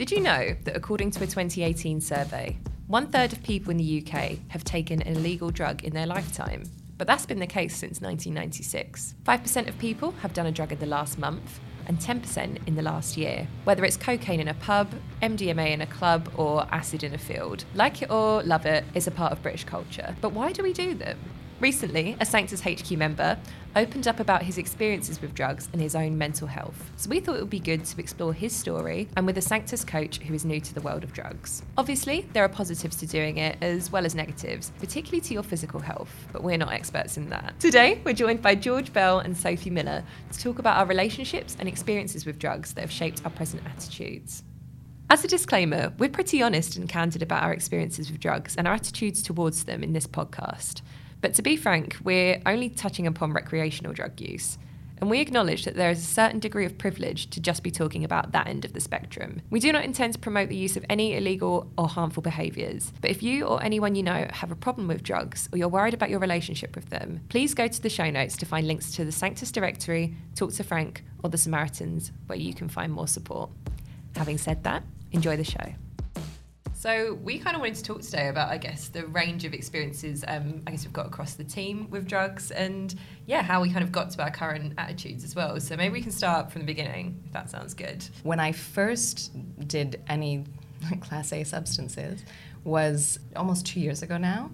Did you know that according to a 2018 survey, one third of people in the UK have taken an illegal drug in their lifetime? But that's been the case since 1996. 5% of people have done a drug in the last month, and 10% in the last year. Whether it's cocaine in a pub, MDMA in a club, or acid in a field. Like it or love it, it's a part of British culture. But why do we do them? Recently, a Sanctus HQ member opened up about his experiences with drugs and his own mental health. So we thought it would be good to explore his story and with a Sanctus coach who is new to the world of drugs. Obviously, there are positives to doing it as well as negatives, particularly to your physical health, but we're not experts in that. Today, we're joined by George Bell and Sophie Miller to talk about our relationships and experiences with drugs that have shaped our present attitudes. As a disclaimer, we're pretty honest and candid about our experiences with drugs and our attitudes towards them in this podcast. But to be frank, we're only touching upon recreational drug use. And we acknowledge that there is a certain degree of privilege to just be talking about that end of the spectrum. We do not intend to promote the use of any illegal or harmful behaviours, but if you or anyone you know have a problem with drugs or you're worried about your relationship with them, please go to the show notes to find links to the Sanctus Directory, Talk to Frank, or the Samaritans, where you can find more support. Having said that, enjoy the show. So we kind of wanted to talk today about, I guess, the range of experiences um, I guess we've got across the team with drugs, and yeah, how we kind of got to our current attitudes as well. So maybe we can start from the beginning, if that sounds good. When I first did any Class A substances was almost two years ago now.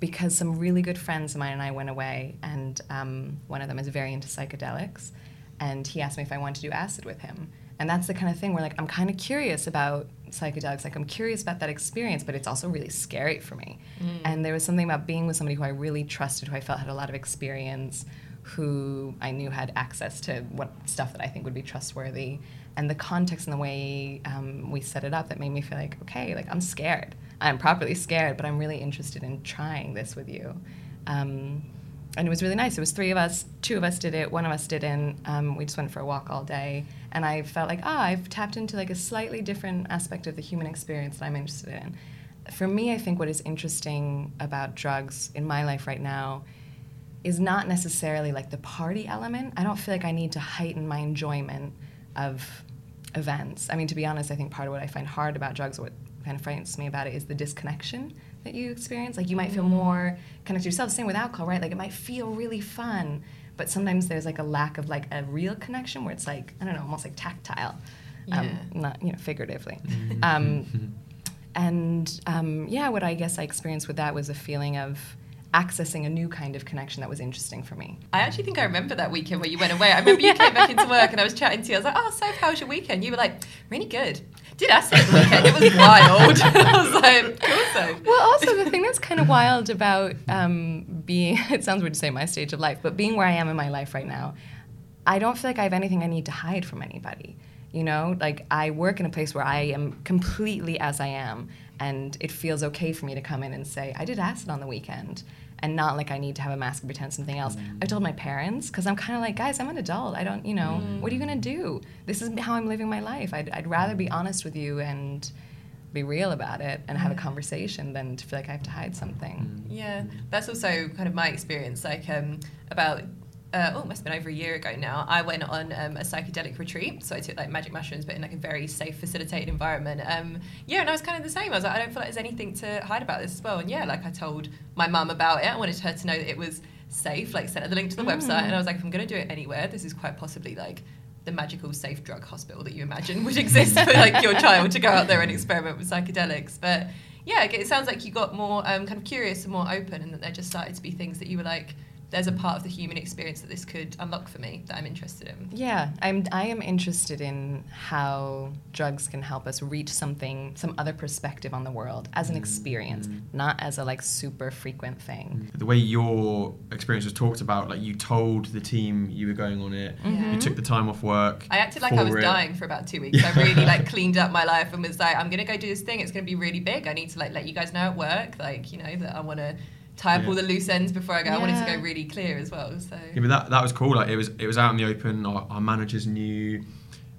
Because some really good friends of mine and I went away, and um, one of them is very into psychedelics, and he asked me if I wanted to do acid with him. And that's the kind of thing where like I'm kind of curious about psychedelics. Like I'm curious about that experience, but it's also really scary for me. Mm. And there was something about being with somebody who I really trusted, who I felt had a lot of experience, who I knew had access to what stuff that I think would be trustworthy, and the context and the way um, we set it up that made me feel like, okay, like I'm scared. I'm properly scared, but I'm really interested in trying this with you. Um, and it was really nice. It was three of us. Two of us did it. One of us didn't. Um, we just went for a walk all day, and I felt like, ah, I've tapped into like a slightly different aspect of the human experience that I'm interested in. For me, I think what is interesting about drugs in my life right now is not necessarily like the party element. I don't feel like I need to heighten my enjoyment of events. I mean, to be honest, I think part of what I find hard about drugs, what kind of frightens me about it, is the disconnection that you experience. Like you might feel more connected to yourself. Same with alcohol, right? Like it might feel really fun, but sometimes there's like a lack of like a real connection where it's like I don't know, almost like tactile, um, yeah. um, not you know figuratively. Mm-hmm. Um, and um, yeah, what I guess I experienced with that was a feeling of accessing a new kind of connection that was interesting for me. I actually think I remember that weekend where you went away. I remember you came back into work and I was chatting to you. I was like, "Oh, Soph, how was your weekend?" You were like, "Really good." Did acid weekend? It was wild. I was like, "Cool, so." Well, also the thing that's kind of wild about um, being it sounds weird to say my stage of life, but being where I am in my life right now, I don't feel like I have anything I need to hide from anybody. You know, like I work in a place where I am completely as I am, and it feels okay for me to come in and say, I did acid on the weekend and not like I need to have a mask and pretend something else. Mm. I told my parents because I'm kind of like, guys, I'm an adult. I don't, you know, mm. what are you gonna do? This is how I'm living my life. I'd, I'd rather be honest with you and be real about it and have a conversation than to feel like I have to hide something. Mm. Yeah, that's also kind of my experience. Like um, about uh, oh, it must have been over a year ago now. I went on um, a psychedelic retreat, so I took like magic mushrooms, but in like a very safe, facilitated environment. Um, yeah, and I was kind of the same. I was like, I don't feel like there's anything to hide about this as well. And yeah, like I told my mum about it. I wanted her to know that it was safe. Like sent her the link to the mm. website, and I was like, if I'm going to do it anywhere, this is quite possibly like the magical safe drug hospital that you imagine would exist for like your child to go out there and experiment with psychedelics. But yeah, it sounds like you got more um, kind of curious and more open, and that there just started to be things that you were like there's a part of the human experience that this could unlock for me that I'm interested in. Yeah, I'm I am interested in how drugs can help us reach something, some other perspective on the world as an experience, mm. not as a like super frequent thing. The way your experience was talked about, like you told the team you were going on it, mm-hmm. you took the time off work. I acted like I was it. dying for about two weeks. I really like cleaned up my life and was like, I'm gonna go do this thing. It's gonna be really big. I need to like let you guys know at work, like you know that I want to tie up yeah. all the loose ends before I go. Yeah. I wanted to go really clear as well. So yeah, but that that was cool. Like it was it was out in the open. Our, our managers knew,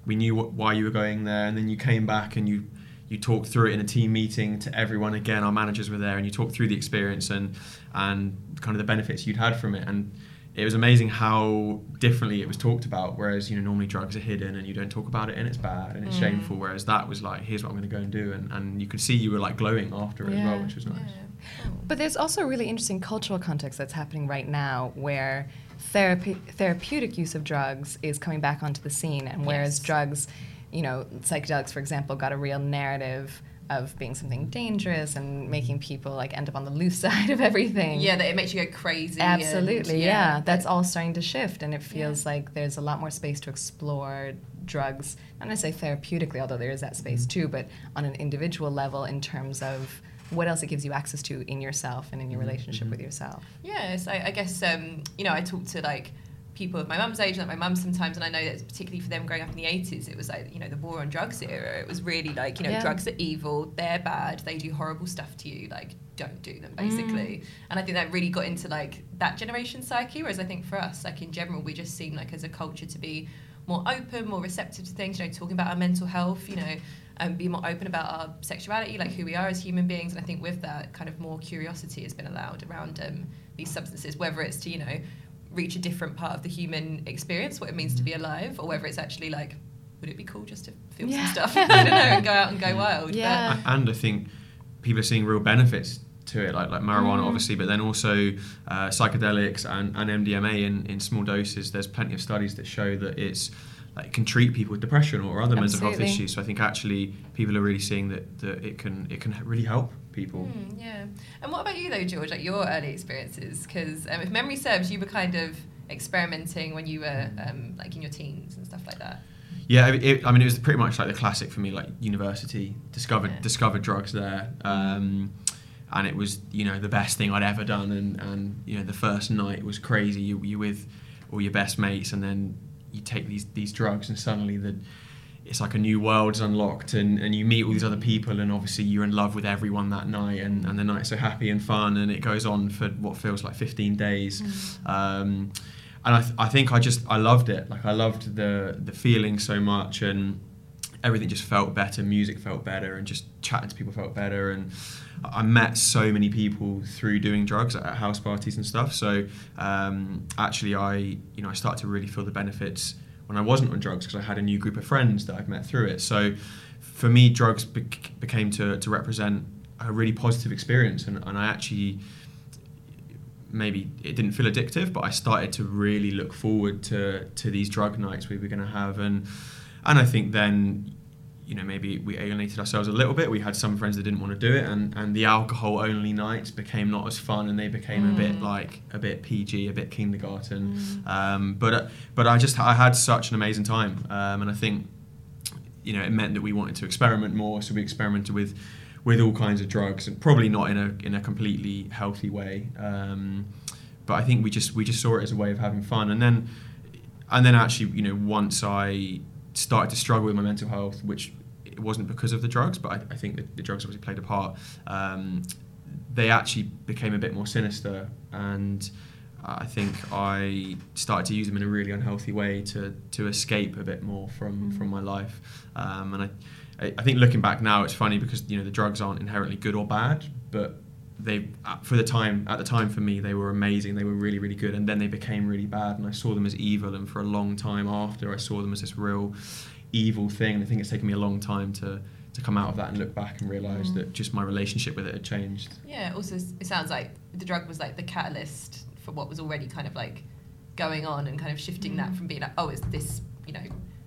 we knew what, why you were going there, and then you came back and you you talked through it in a team meeting to everyone again. Our managers were there, and you talked through the experience and and kind of the benefits you'd had from it. And it was amazing how differently it was talked about. Whereas you know normally drugs are hidden and you don't talk about it and it's bad and it's Mm. shameful. Whereas that was like, here's what I'm going to go and do, and, and you could see you were like glowing after it as well, which was nice. But there's also a really interesting cultural context that's happening right now where therapy, therapeutic use of drugs is coming back onto the scene. And whereas Yes. drugs, you know, psychedelics, for example, got a real narrative of being something dangerous and making people like end up on the loose side of everything. Yeah, that it makes you go crazy. and- Absolutely, yeah. That's all starting to shift, and it feels like there's a lot more space to explore drugs, not necessarily therapeutically, although there is that space mm. too, but on an individual level in terms of what else it gives you access to in yourself and in your mm-hmm, relationship with mm-hmm. yourself. Yes, I, I guess um, you know I talk to like people of my mum's age, like my mum sometimes, and I know that particularly for them growing up in the eighties, it was like you know the war on drugs era. It was really like you know Yeah. drugs are evil, they're bad, they do horrible stuff to you. Like don't do them basically. Mm. And I think that really got into like that generation psyche. Whereas I think for us, like in general, we just seem like as a culture to be more open, more receptive to things. You know, talking about our mental health. You know. Um, be more open about our sexuality, like who we are as human beings, and I think with that, kind of more curiosity has been allowed around um, these substances, whether it's to you know reach a different part of the human experience, what it means to be alive, or whether it's actually like, would it be cool just to feel Yeah. some stuff? I don't know, and go out and go wild. Yeah. A- and I think people are seeing real benefits to it, like like marijuana, Mm. obviously, but then also uh, psychedelics and, and MDMA in, in small doses. There's plenty of studies that show that it's like can treat people with depression or other mental health issues. So I think actually people are really seeing that, that it can it can really help people. Mm, yeah. And what about you though, George? Like your early experiences? Because um, if memory serves, you were kind of experimenting when you were um, like in your teens and stuff like that. Yeah, it, I mean, it was pretty much like the classic for me, like university. Discovered Yeah. discovered drugs there, um, and it was you know the best thing I'd ever done. And, and you know the first night was crazy. You you with all your best mates, and then you take these these drugs, and suddenly the it's like a new world's unlocked, and, and you meet all these other people, and obviously you're in love with everyone that night, and, and the night's so happy and fun, and it goes on for what feels like 15 days. Um, and I, th- I think I just I loved it. Like I loved the the feeling so much, and everything just felt better. Music felt better, and just chatting to people felt better. And I met so many people through doing drugs at house parties and stuff. So um, actually, I you know I started to really feel the benefits when I wasn't on drugs because I had a new group of friends that I've met through it. So for me, drugs bec- became to to represent a really positive experience, and, and I actually maybe it didn't feel addictive, but I started to really look forward to to these drug nights we were going to have, and and I think then you know maybe we alienated ourselves a little bit. We had some friends that didn't want to do it, and and the alcohol only nights became not as fun, and they became a bit Mm. like a bit PG, a bit kindergarten. Um, but uh, but I just I had such an amazing time, um, and I think you know it meant that we wanted to experiment more, so we experimented with with all kinds of drugs, and probably not in a in a completely healthy way. Um, but I think we just we just saw it as a way of having fun, and then and then actually, you know, once I started to struggle with my mental health, which it wasn't because of the drugs, but I, I think that the drugs obviously played a part. Um, they actually became a bit more sinister, and I think I started to use them in a really unhealthy way to to escape a bit more from from my life. Um, and I, I I think looking back now, it's funny because you know the drugs aren't inherently good or bad, but they uh, for the time at the time for me they were amazing. They were really really good, and then they became really bad, and I saw them as evil. And for a long time after, I saw them as this real evil thing. And I think it's taken me a long time to to come out of that and look back and realize Mm. that just my relationship with it had changed. Yeah. Also, it sounds like the drug was like the catalyst for what was already kind of like going on and kind of shifting that from being like, oh, it's this, you know,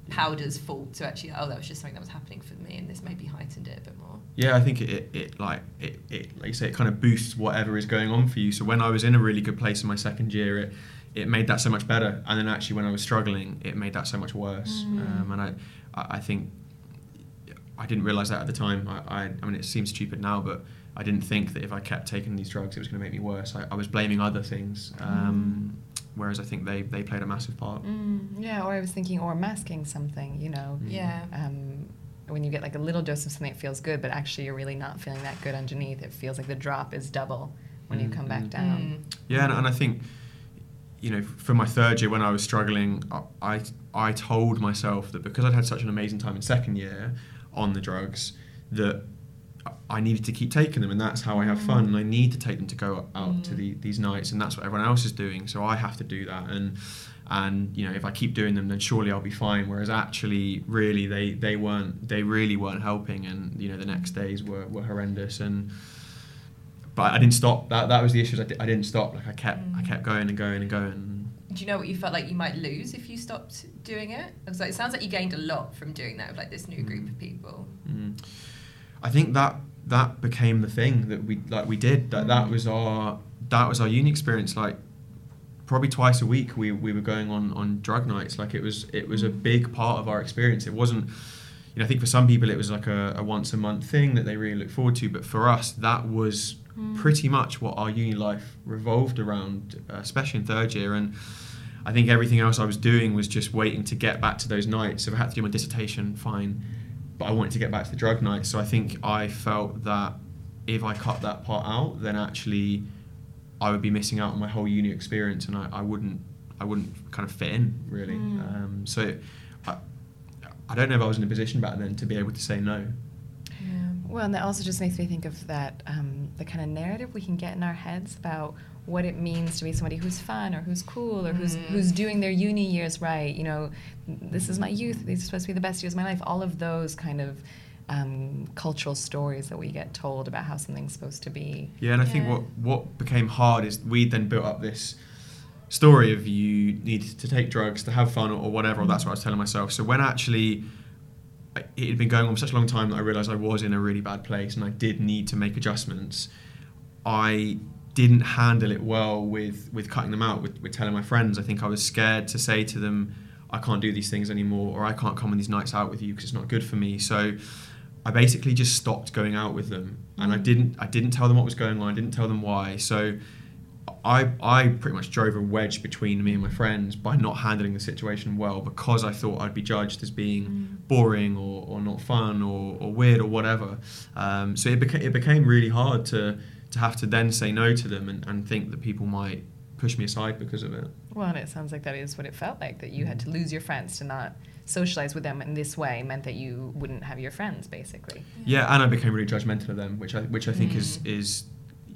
powder's fault to actually, oh, that was just something that was happening for me, and this maybe heightened it a bit more. Yeah, I think it, it, like it, it like you say it kind of boosts whatever is going on for you. So when I was in a really good place in my second year, it it made that so much better. And then actually when I was struggling, it made that so much worse. Um, and I I think I didn't realize that at the time. I, I I mean it seems stupid now, but I didn't think that if I kept taking these drugs, it was going to make me worse. I, I was blaming other things. Um, Whereas I think they, they played a massive part. Mm, yeah, or I was thinking, or masking something, you know. Yeah. Um, when you get like a little dose of something, it feels good, but actually you're really not feeling that good underneath. It feels like the drop is double when you mm, come back Mm. down. Mm. Yeah, and, and I think, you know, for my third year when I was struggling, I, I, I told myself that because I'd had such an amazing time in second year on the drugs, that I needed to keep taking them, and that's how I have fun. Mm. And I need to take them to go out to the, these nights, and that's what everyone else is doing. So I have to do that, and and you know if I keep doing them, then surely I'll be fine. Whereas actually, really, they they weren't they really weren't helping, and you know the next days were, were horrendous, and but I didn't stop. That that was the issue. I, di- I didn't stop. Like I kept I kept mm. going and going and going. Do you know what you felt like you might lose if you stopped doing it? Because like, it sounds like you gained a lot from doing that with like this new group mm. of people. Mm. I think that that became the thing that we like we did that that mm. was our that was our uni experience like probably twice a week we, we were going on on drug nights. Like it was it was a big part of our experience. It wasn't you know I think for some people it was like a, a once a month thing that they really look forward to but for us that was pretty much what our uni life revolved around uh, especially in third year. And I think everything else I was doing was just waiting to get back to those nights. If I had to do my dissertation fine but I wanted to get back to the drug nights. So I think I felt that if I cut that part out, then actually I would be missing out on my whole uni experience, and I, I wouldn't I wouldn't kind of fit in really. Um, so I, I don't know if I was in a position back then to be able to say no. Well, and that also just makes me think of that um, the kind of narrative we can get in our heads about what it means to be somebody who's fun or who's cool or who's who's doing their uni years right. You know, this is my youth. These are supposed to be the best years of my life. All of those kind of um, cultural stories that we get told about how something's supposed to be. Yeah, and I think what what became hard is we then built up this story of you need to take drugs to have fun or, or whatever. Or that's what I was telling myself. So when actually it had been going on for such a long time that I realised I was in a really bad place and I did need to make adjustments. I didn't handle it well with with cutting them out with, with telling my friends. I think I was scared to say to them, I can't do these things anymore, or I can't come on these nights out with you because it's not good for me. So I basically just stopped going out with them, and I mm. didn't I didn't tell them what was going on. I didn't tell them why. So I I pretty much drove a wedge between me and my friends by not handling the situation well because I thought I'd be judged as being mm. boring or, or not fun or, or weird or whatever. Um, so it became it became really hard to to have to then say no to them and, and think that people might push me aside because of it. Well, and it sounds like that is what it felt like that you had mm. to lose your friends to not socialize with them in this way meant that you wouldn't have your friends basically. Yeah, and I became really judgmental of them, which I which I think is mm. is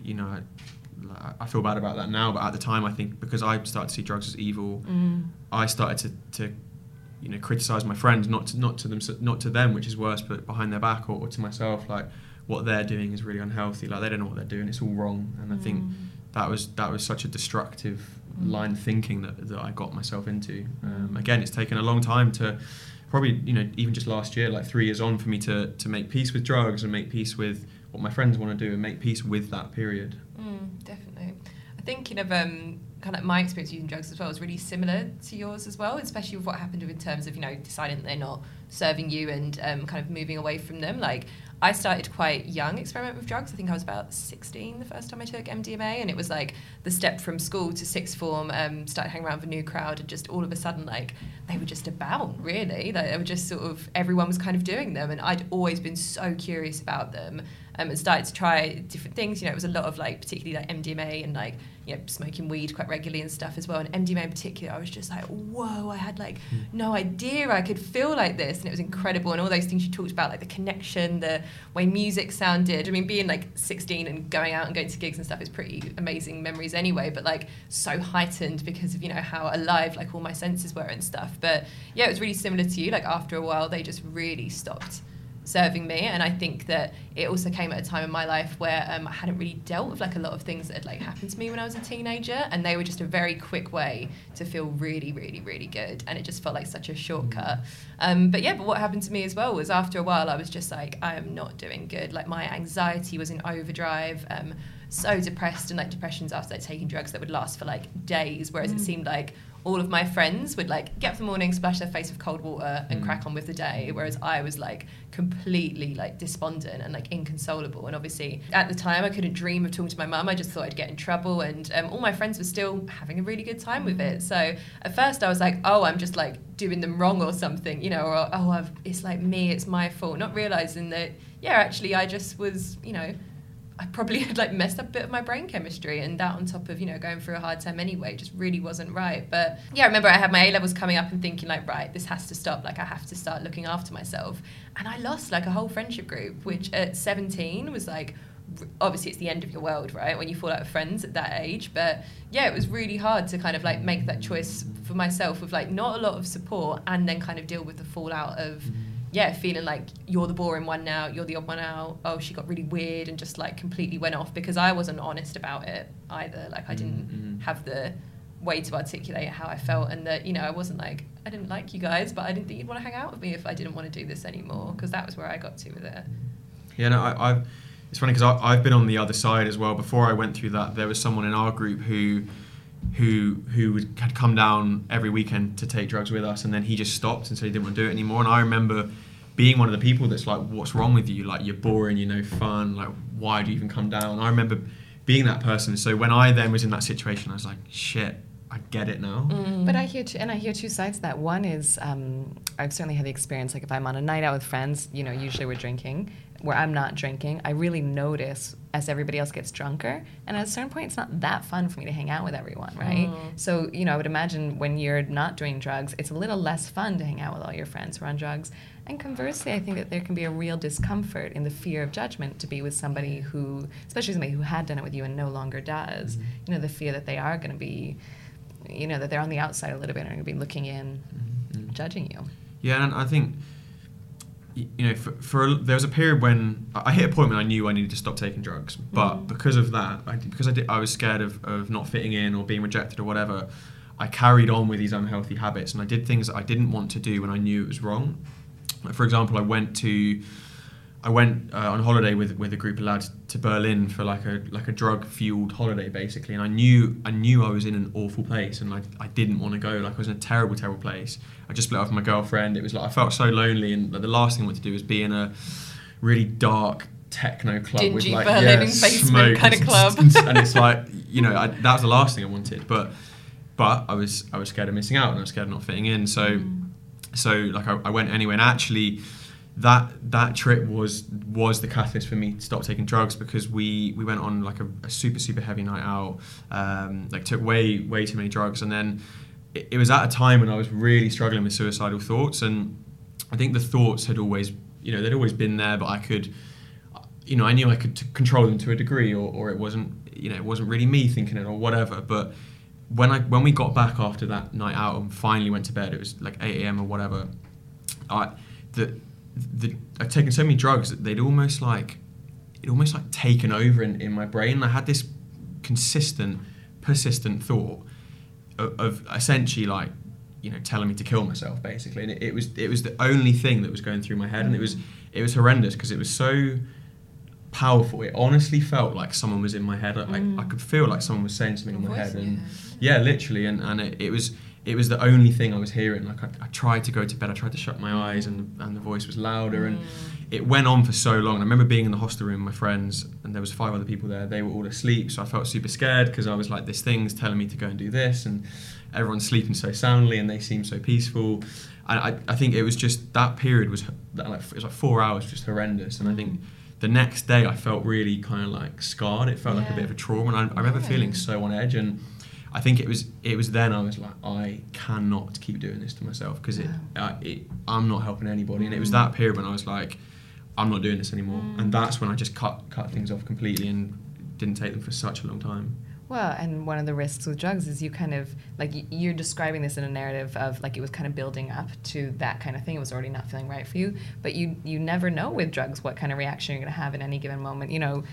you know. I, I feel bad about that now, but at the time, I think because I started to see drugs as evil, mm. I started to, to you know criticize my friends, not to not to them not to them, which is worse, but behind their back or, or to myself, like what they're doing is really unhealthy. Like they don't know what they're doing; it's all wrong. And I think mm. that was that was such a destructive line thinking that, that I got myself into. Um, again, it's taken a long time to probably you know even just last year, like three years on, for me to to make peace with drugs and make peace with what my friends want to do and make peace with that period. Mm, definitely. I think kind of um, kind of my experience using drugs as well is really similar to yours as well, especially with what happened in terms of you know deciding they're not serving you and um, kind of moving away from them. Like I started quite young experiment with drugs. I think I was about 16 the first time I took MDMA, and it was like the step from school to sixth form. Um, started hanging around with a new crowd, and just all of a sudden, like they were just about really. Like they were just sort of everyone was kind of doing them, and I'd always been so curious about them. Um, and started to try different things. You know, it was a lot of like, particularly like MDMA and like, you know, smoking weed quite regularly and stuff as well. And MDMA in particular, I was just like, whoa, I had like no idea I could feel like this. And it was incredible. And all those things you talked about, like the connection, the way music sounded. I mean, being like 16 and going out and going to gigs and stuff is pretty amazing memories anyway, but like so heightened because of, you know, how alive like all my senses were and stuff. But yeah, it was really similar to you. Like after a while, they just really stopped serving me. And i think that it also came at a time in my life where um, i hadn't really dealt with like a lot of things that had like happened to me when i was a teenager. And they were just a very quick way to feel really really really good. And it just felt like such a shortcut. Um, but yeah but what happened to me as well was after a while i was just like i am not doing good. Like my anxiety was in overdrive um, so depressed. And like depressions after like taking drugs that would last for like days. Whereas it seemed like all of my friends would like get up in the morning, splash their face with cold water, and Mm. crack on with the day. Whereas I was like completely like despondent and like inconsolable. And obviously at the time I couldn't dream of talking to my mum. I just thought I'd get in trouble, and um, all my friends were still having a really good time with it. So at first I was like, oh, I'm just like doing them wrong or something, you know, or oh, I've, it's like me, it's my fault. Not realizing that yeah, actually I just was, you know. I probably had like messed up a bit of my brain chemistry, and that on top of you know going through a hard time anyway, just really wasn't right. But yeah, I remember I had my A levels coming up and thinking like, right, this has to stop. Like I have to start looking after myself, and I lost like a whole friendship group, which at 17 was like obviously it's the end of your world right when you fall out of friends at that age but yeah it was really hard to kind of like make that choice for myself with like not a lot of support and then kind of deal with the fallout of yeah feeling like you're the boring one now you're the odd one out oh she got really weird and just like completely went off because i wasn't honest about it either like i didn't Mm-hmm. have the way to articulate how i felt and that you know i wasn't like i didn't like you guys but i didn't think you'd want to hang out with me if i didn't want to do this anymore because that was where i got to with it Yeah, no, I, I've. It's funny because I've been on the other side as well. Before I went through that, there was someone in our group who, who, who would, had come down every weekend to take drugs with us, and then he just stopped and said he didn't want to do it anymore. And I remember being one of the people that's like, "What's wrong with you? Like you're boring, you're no fun. Like why do you even come down?" And I remember being that person. So when I then was in that situation, I was like, "Shit, I get it now." But I hear, two, and I hear two sides to that. One is um, I've certainly had the experience. Like if I'm on a night out with friends, you know, usually we're drinking. Where I'm not drinking, I really notice as everybody else gets drunker, and at a certain point, it's not that fun for me to hang out with everyone, right? Mm. So you know, I would imagine when you're not doing drugs, it's a little less fun to hang out with all your friends who are on drugs. And conversely, I think that there can be a real discomfort in the fear of judgment to be with somebody who, especially somebody who had done it with you and no longer does. Mm-hmm. You know, the fear that they are going to be you know that they're on the outside a little bit and are going to be looking in, mm-hmm. judging you. Yeah, and I think you know, for, for a, there was a period when I hit a point when I knew I needed to stop taking drugs, but mm-hmm. because of that, I, because I did, I was scared of, of not fitting in or being rejected or whatever. I carried on with these unhealthy habits, and I did things that I didn't want to do when I knew it was wrong. Like, for example, I went to I went uh, on holiday with, with a group of lads to Berlin for like a like a drug fueled holiday basically, and I knew I knew I was in an awful place, and I, I didn't want to go. Like I was in a terrible terrible place. I just split up with my girlfriend. It was like I felt so lonely, and like, the last thing I wanted to do was be in a really dark techno club with Dingy like Berlin yeah, smoke kind of and- club. and it's like you know I, that was the last thing I wanted, but but I was I was scared of missing out, and I was scared of not fitting in. So so like I, I went anyway, and actually that that trip was was the catalyst for me to stop taking drugs because we we went on like a, a super super heavy night out, um, like took way way too many drugs, and then it, it was at a time when I was really struggling with suicidal thoughts, and I think the thoughts had always you know they'd always been there, but I could you know I knew I could t- control them to a degree, or, or it wasn't you know it wasn't really me thinking it or whatever, but when I when we got back after that night out and finally went to bed, it was like 8 a.m. or whatever. I the the I'd taken so many drugs that they'd almost like it almost like taken over in, in my brain. I had this consistent, persistent thought of, of essentially like you know telling me to kill myself basically, and it, it was it was the only thing that was going through my head, and it was it was horrendous because it was so powerful. It honestly felt like someone was in my head. I, I could feel like someone was saying something in my head, and yeah, literally, and, and it, it was it was the only thing I was hearing. Like I, I tried to go to bed, I tried to shut my eyes, and and the voice was louder, and mm. it went on for so long. And I remember being in the hostel room with my friends, and there was five other people there. They were all asleep, so I felt super scared because I was like, this thing's telling me to go and do this, and everyone's sleeping so soundly, and they seem so peaceful. And I, I think it was just that period was that like it was like four hours, just horrendous. And I think mm. the next day I felt really kind of like scarred. It felt like a bit of a trauma, and I, I remember feeling so on edge. And I think it was it was then I was like, I cannot keep doing this to myself because it, uh, it I'm not helping anybody. And it was that period when I was like, I'm not doing this anymore. And that's when I just cut cut things off completely and didn't take them for such a long time. Well, and one of the risks with drugs is you kind of like you're describing this in a narrative of like it was kind of building up to that kind of thing. It was already not feeling right for you, but you you never know with drugs what kind of reaction you're going to have in any given moment. You know,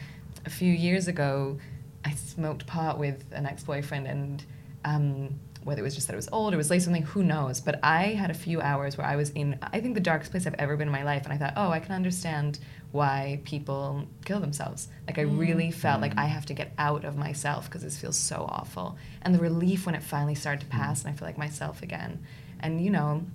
a few years ago, I smoked pot with an ex-boyfriend, and um, whether it was just that it was old or it was late something, who knows? But I had a few hours where I was in I think the darkest place I've ever been in my life, and I thought, oh, I can understand why people kill themselves. Like I mm. really felt like mm. I have to get out of myself because this feels so awful. And the relief when it finally started to mm. pass and I feel like myself again. And you know,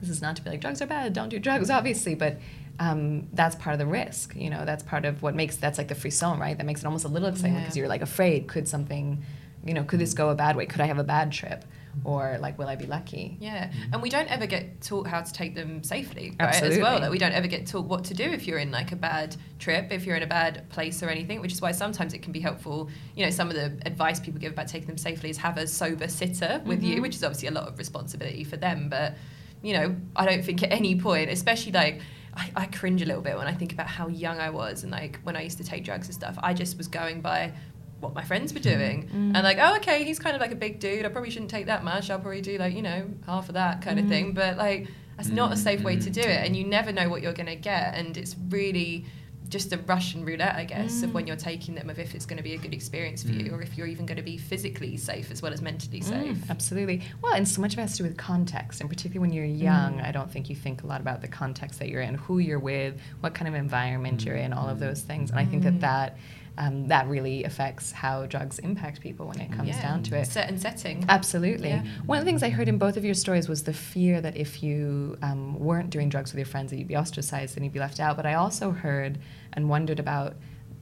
this is not to be like drugs are bad, don't do drugs, obviously, but um, that's part of the risk. You know, that's part of what makes that's like the frisson, right? That makes it almost a little exciting Yeah. because you're like afraid. Could something you know, could this go a bad way? Could I have a bad trip? Or like, will I be lucky? Yeah, and we don't ever get taught how to take them safely, right? Absolutely. As well, like we don't ever get taught what to do if you're in like a bad trip, if you're in a bad place or anything. Which is why sometimes it can be helpful. You know, some of the advice people give about taking them safely is have a sober sitter with you, which is obviously a lot of responsibility for them. But you know, I don't think at any point, especially like. I, I cringe a little bit when I think about how young I was and like when I used to take drugs and stuff. I just was going by what my friends were doing. Mm. Mm. And like oh okay he's kind of like a big dude. I probably shouldn't take that much. I'll probably do like you know half of that kind of mm. thing. But like that's not a safe way to do it. And you never know what you're going to get. And it's really just a russian roulette i guess of when mm. you're taking them of if it's going to be a good experience for you mm. or if you're even going to be physically safe as well as mentally mm, safe. Absolutely. Well, and so much of it has to do with context, and particularly when you're young, I don't think you think a lot about the context that you're in, who you're with, what kind of environment you're in, all of those things. And I think that that um, that really affects how drugs impact people when it comes Yeah. down to it. Certain setting Absolutely. Yeah. One of the things I heard in both of your stories was the fear that if you um, weren't doing drugs with your friends, that you'd be ostracized and you'd be left out. But I also heard and wondered about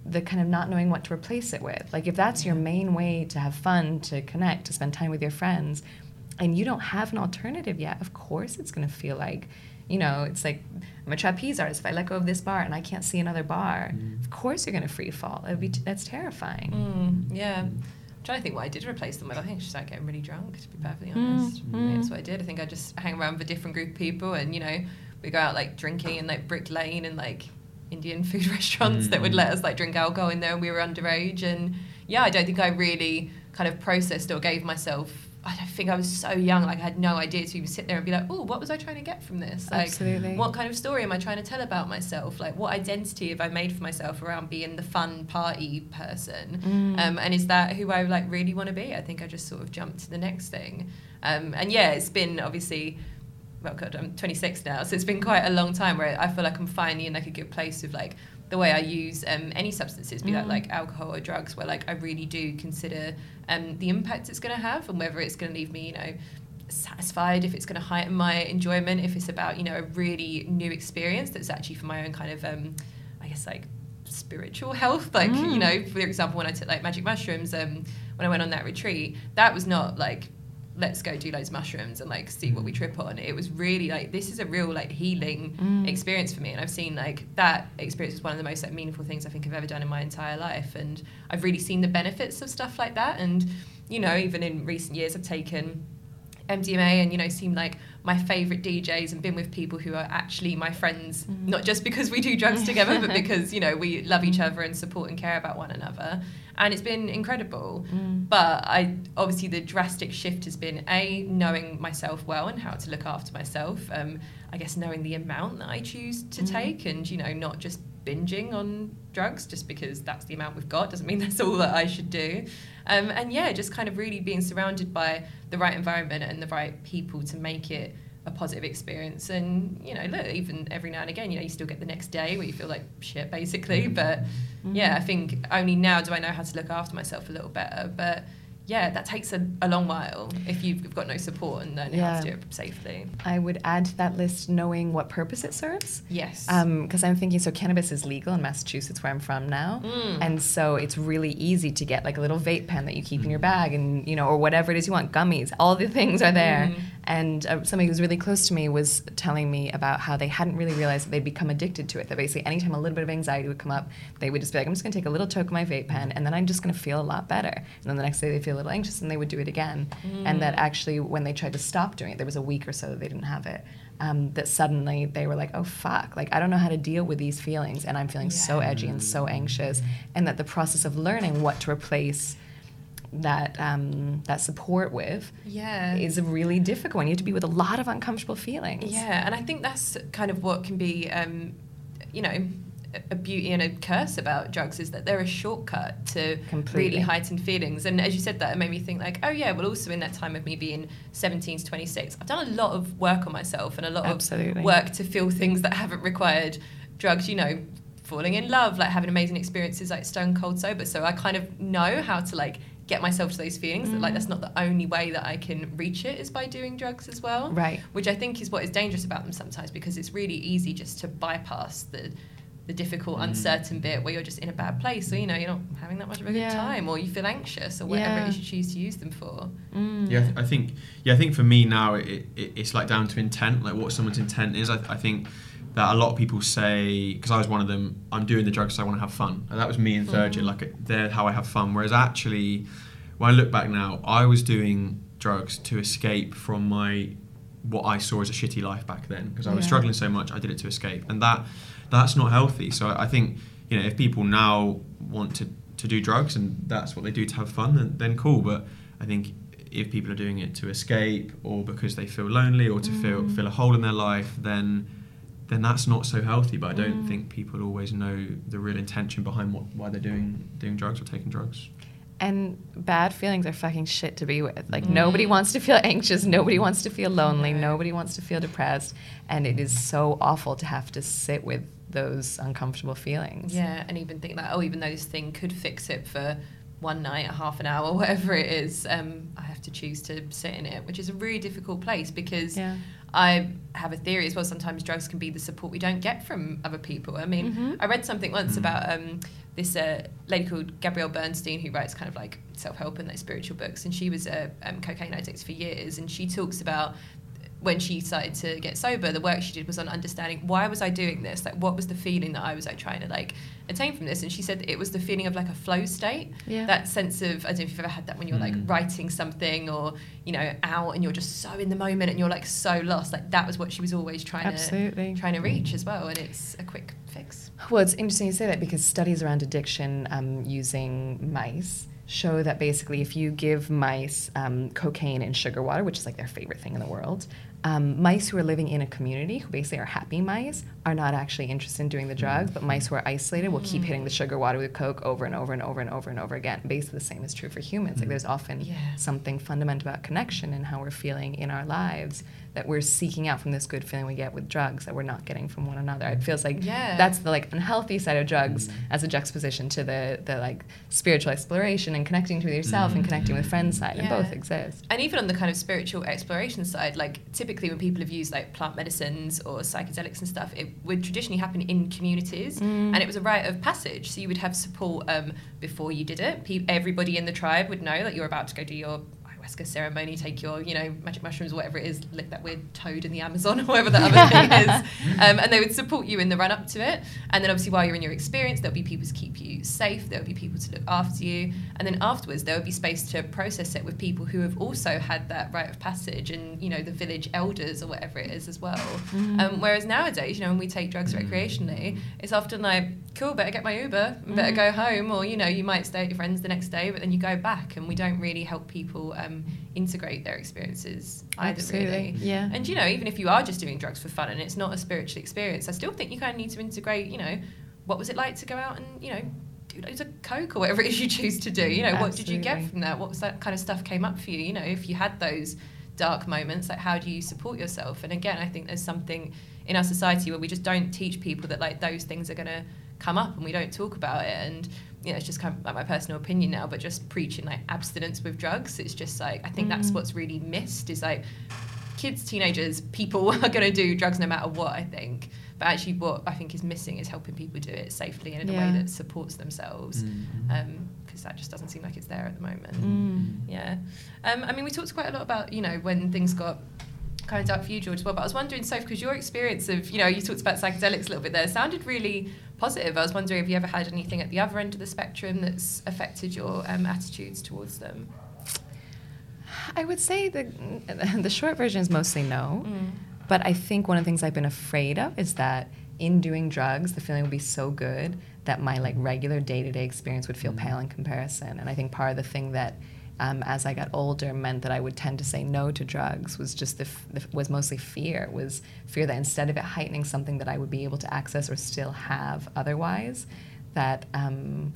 the kind of not knowing what to replace it with. Like if that's your main way to have fun, to connect, to spend time with your friends, and you don't have an alternative yet, of course it's going to feel like, you know, it's like I'm a trapeze artist. If I let go of this bar and I can't see another bar, mm. of course you're going to free fall. It'd be t- that's terrifying. Mm, yeah. I'm trying to think what I did replace them with. I think it's just like getting really drunk, to be perfectly mm, honest. Mm. I think That's what I did. I think I just hang around with a different group of people and, you know, we go out like drinking in like Brick Lane and like Indian food restaurants that would let us like drink alcohol in there and we were underage. And yeah, I don't think I really kind of processed or gave myself. I don't think I was so young, like I had no idea to even sit there and be like, oh, what was I trying to get from this? Like, Absolutely. what kind of story am I trying to tell about myself? Like, what identity have I made for myself around being the fun party person? Um, and is that who I like really want to be? I think I just sort of jumped to the next thing. Um, and yeah, it's been obviously, well, God, I'm 26 now, so it's been quite a long time where I feel like I'm finally in like a good place with like the way I use um, any substances, be that like alcohol or drugs, where like I really do consider um, the impact it's going to have and whether it's going to leave me, you know, satisfied, if it's going to heighten my enjoyment, if it's about, you know, a really new experience that's actually for my own kind of, um, I guess, like spiritual health. Like, you know, for example, when I took like magic mushrooms, um, when I went on that retreat, that was not like, let's go do loads of mushrooms and like see what we mm. trip on. It was really like, this is a real like healing mm. experience for me. And I've seen like that experience is one of the most like meaningful things I think I've ever done in my entire life. And I've really seen the benefits of stuff like that. And, you know, even in recent years, I've taken MDMA and you know seem like my favorite DJs and been with people who are actually my friends mm. not just because we do drugs together but because you know we love each other and support and care about one another. And it's been incredible. Mm. But I obviously the drastic shift has been a knowing myself well and how to look after myself um, I guess knowing the amount that I choose to mm. take and you know not just binging on drugs just because that's the amount we've got doesn't mean that's all that I should do. Um, and yeah, just kind of really being surrounded by the right environment and the right people to make it a positive experience. And you know, look, even every now and again, you know, you still get the next day where you feel like shit, basically. But yeah, I think only now do I know how to look after myself a little better. But yeah, that takes a, a long while if you've got no support and learning how to do it safely. I would add to that list knowing what purpose it serves. Yes. Um, because I'm thinking, so cannabis is legal in Massachusetts, where I'm from now, mm. and so it's really easy to get like a little vape pen that you keep in your mm. bag, and you know, or whatever it is you want, gummies. All the things are there. Mm. And uh, somebody who's really close to me was telling me about how they hadn't really realized that they'd become addicted to it. That basically, anytime a little bit of anxiety would come up, they would just be like, "I'm just going to take a little toke of my vape pen, and then I'm just going to feel a lot better." And then the next day they feel a little anxious, and they would do it again. And that actually, when they tried to stop doing it, there was a week or so that they didn't have it. Um, that suddenly they were like, "Oh fuck! Like I don't know how to deal with these feelings, and I'm feeling so edgy and so anxious." And that the process of learning what to replace that um, that support with yeah. is a really difficult one. You have to be with a lot of uncomfortable feelings. Yeah, and I think that's kind of what can be, um, you know, a- beauty and a curse about drugs is that they're a shortcut to Completely. really heightened feelings. And as you said that, it made me think like, oh yeah, well also in that time of me being 17 to 26, I've done a lot of work on myself and a lot Absolutely. of work to feel things that haven't required drugs, you know, falling in love, like having amazing experiences like stone cold sober. So I kind of know how to like get myself to those feelings that like that's not the only way that I can reach it is by doing drugs as well Right. which I think is what is dangerous about them sometimes because it's really easy just to bypass the the difficult, Mm. uncertain bit where you're just in a bad place, or you know, you're not having that much of a good time, or you feel anxious, or whatever Yeah. it is you choose to use them for. Mm. Yeah, I, th- I think. Yeah, I think for me now, it, it, it's like down to intent, like what someone's intent is. I, I think that a lot of people say because I was one of them. I'm doing the drugs 'cause I want to have fun. And that was me in third year. Like they're how I have fun. Whereas actually, when I look back now, I was doing drugs to escape from my what I saw as a shitty life back then because I was Yeah. struggling so much. I did it to escape, and that that's not healthy. So I I think you know if people now want to to do drugs and that's what they do to have fun, then then cool. But I think if people are doing it to escape or because they feel lonely or to feel Mm. fill a hole in their life, then then that's not so healthy. But I don't Mm. think people always know the real intention behind what why they're doing doing drugs or taking drugs. And bad feelings are fucking shit to be with. Like Mm. nobody wants to feel anxious, nobody wants to feel lonely, No. nobody wants to feel depressed, and it is so awful to have to sit with those uncomfortable feelings. Yeah, and even think that oh, even though this thing could fix it for one night, a half an hour, whatever it is, um, I have to choose to sit in it, which is a really difficult place because Yeah. I have a theory as well. Sometimes drugs can be the support we don't get from other people. I mean, Mhm. I read something once Mm. about um, this uh, lady called Gabrielle Bernstein who writes kind of like self help and like spiritual books, and she was a um, cocaine addict for years, and she talks about when she started to get sober, the work she did was on understanding why was I doing this? Like, what was the feeling that I was like trying to like attain from this? And she said it was the feeling of like a flow state. Yeah. That sense of I don't know if you've ever had that when you're like Mm. writing something or you know out and you're just so in the moment and you're like so lost. Like that was what she was always trying Absolutely. to trying to reach as well. And it's a quick fix. Well, it's interesting you say that because studies around addiction um, using mice show that basically if you give mice um, cocaine and sugar water, which is like their favorite thing in the world, um, mice who are living in a community, who basically are happy mice, are not actually interested in doing the drug, but mice who are isolated will keep hitting the sugar water with coke over and over and over and over and over again. Basically, the same is true for humans. Like there's often Yeah. something fundamental about connection and how we're feeling in our lives that we're seeking out from this good feeling we get with drugs that we're not getting from one another. It feels like Yeah. that's the like unhealthy side of drugs as a juxtaposition to the the like spiritual exploration and connecting to yourself and connecting with friends side, and both exist. And even on the kind of spiritual exploration side, like typically when people have used like plant medicines or psychedelics and stuff, it would traditionally happen in communities, Mm. and it was a rite of passage. So you would have support um, before you did it. Pe- everybody in the tribe would know that you're about to go do your ayahuasca ceremony, take your you know magic mushrooms, or whatever it is, lick that weird toad in the Amazon or whatever the other thing is, um, and they would support you in the run up to it. And then obviously while you're in your experience, there'll be people to keep you safe. There'll be people to look after you, and then afterwards there would be space to process it with people who have also had that rite of passage and you know the village elders or whatever it is as well. Um, whereas nowadays, you know, when we take drugs recreationally, it's often like, cool, better get my Uber, better go home, or you know, you might stay at your friends the next day, but then you go back, and we don't really help people um, integrate their experiences either, Absolutely, really. yeah. And you know, even if you are just doing drugs for fun and it's not a spiritual experience, I still think you kind of need to integrate. You know, what was it like to go out and you know do loads of coke or whatever it is you choose to do? You know, what did you get from that? What was that kind of stuff came up for you? You know, if you had those dark moments, like how do you support yourself? And again, I think there's something in our society where we just don't teach people that like those things are going to come up and we don't talk about it and you know it's just kind of like my personal opinion now but just preaching like abstinence with drugs it's just like i think that's Mm. what's really missed is like kids teenagers people are going to do drugs no matter what i think but actually what i think is missing is helping people do it safely and in a way that supports themselves Mm. because that just doesn't seem like it's there at the moment Mm. yeah. Um, I mean, we talked quite a lot about, you know, when things got kind of dark for you, George, as well. But I was wondering, Soph, because your experience of, you know, you talked about psychedelics a little bit there, sounded really positive. I was wondering if you ever had anything at the other end of the spectrum that's affected your um, attitudes towards them. I would say the the short version is mostly no. But I think one of the things I've been afraid of is that in doing drugs, the feeling would be so good that my like regular day to day experience would feel pale in comparison. And I think part of the thing that um, as I got older meant that I would tend to say no to drugs was just the, the was mostly fear was fear that instead of it heightening something that I would be able to access or still have otherwise, that um,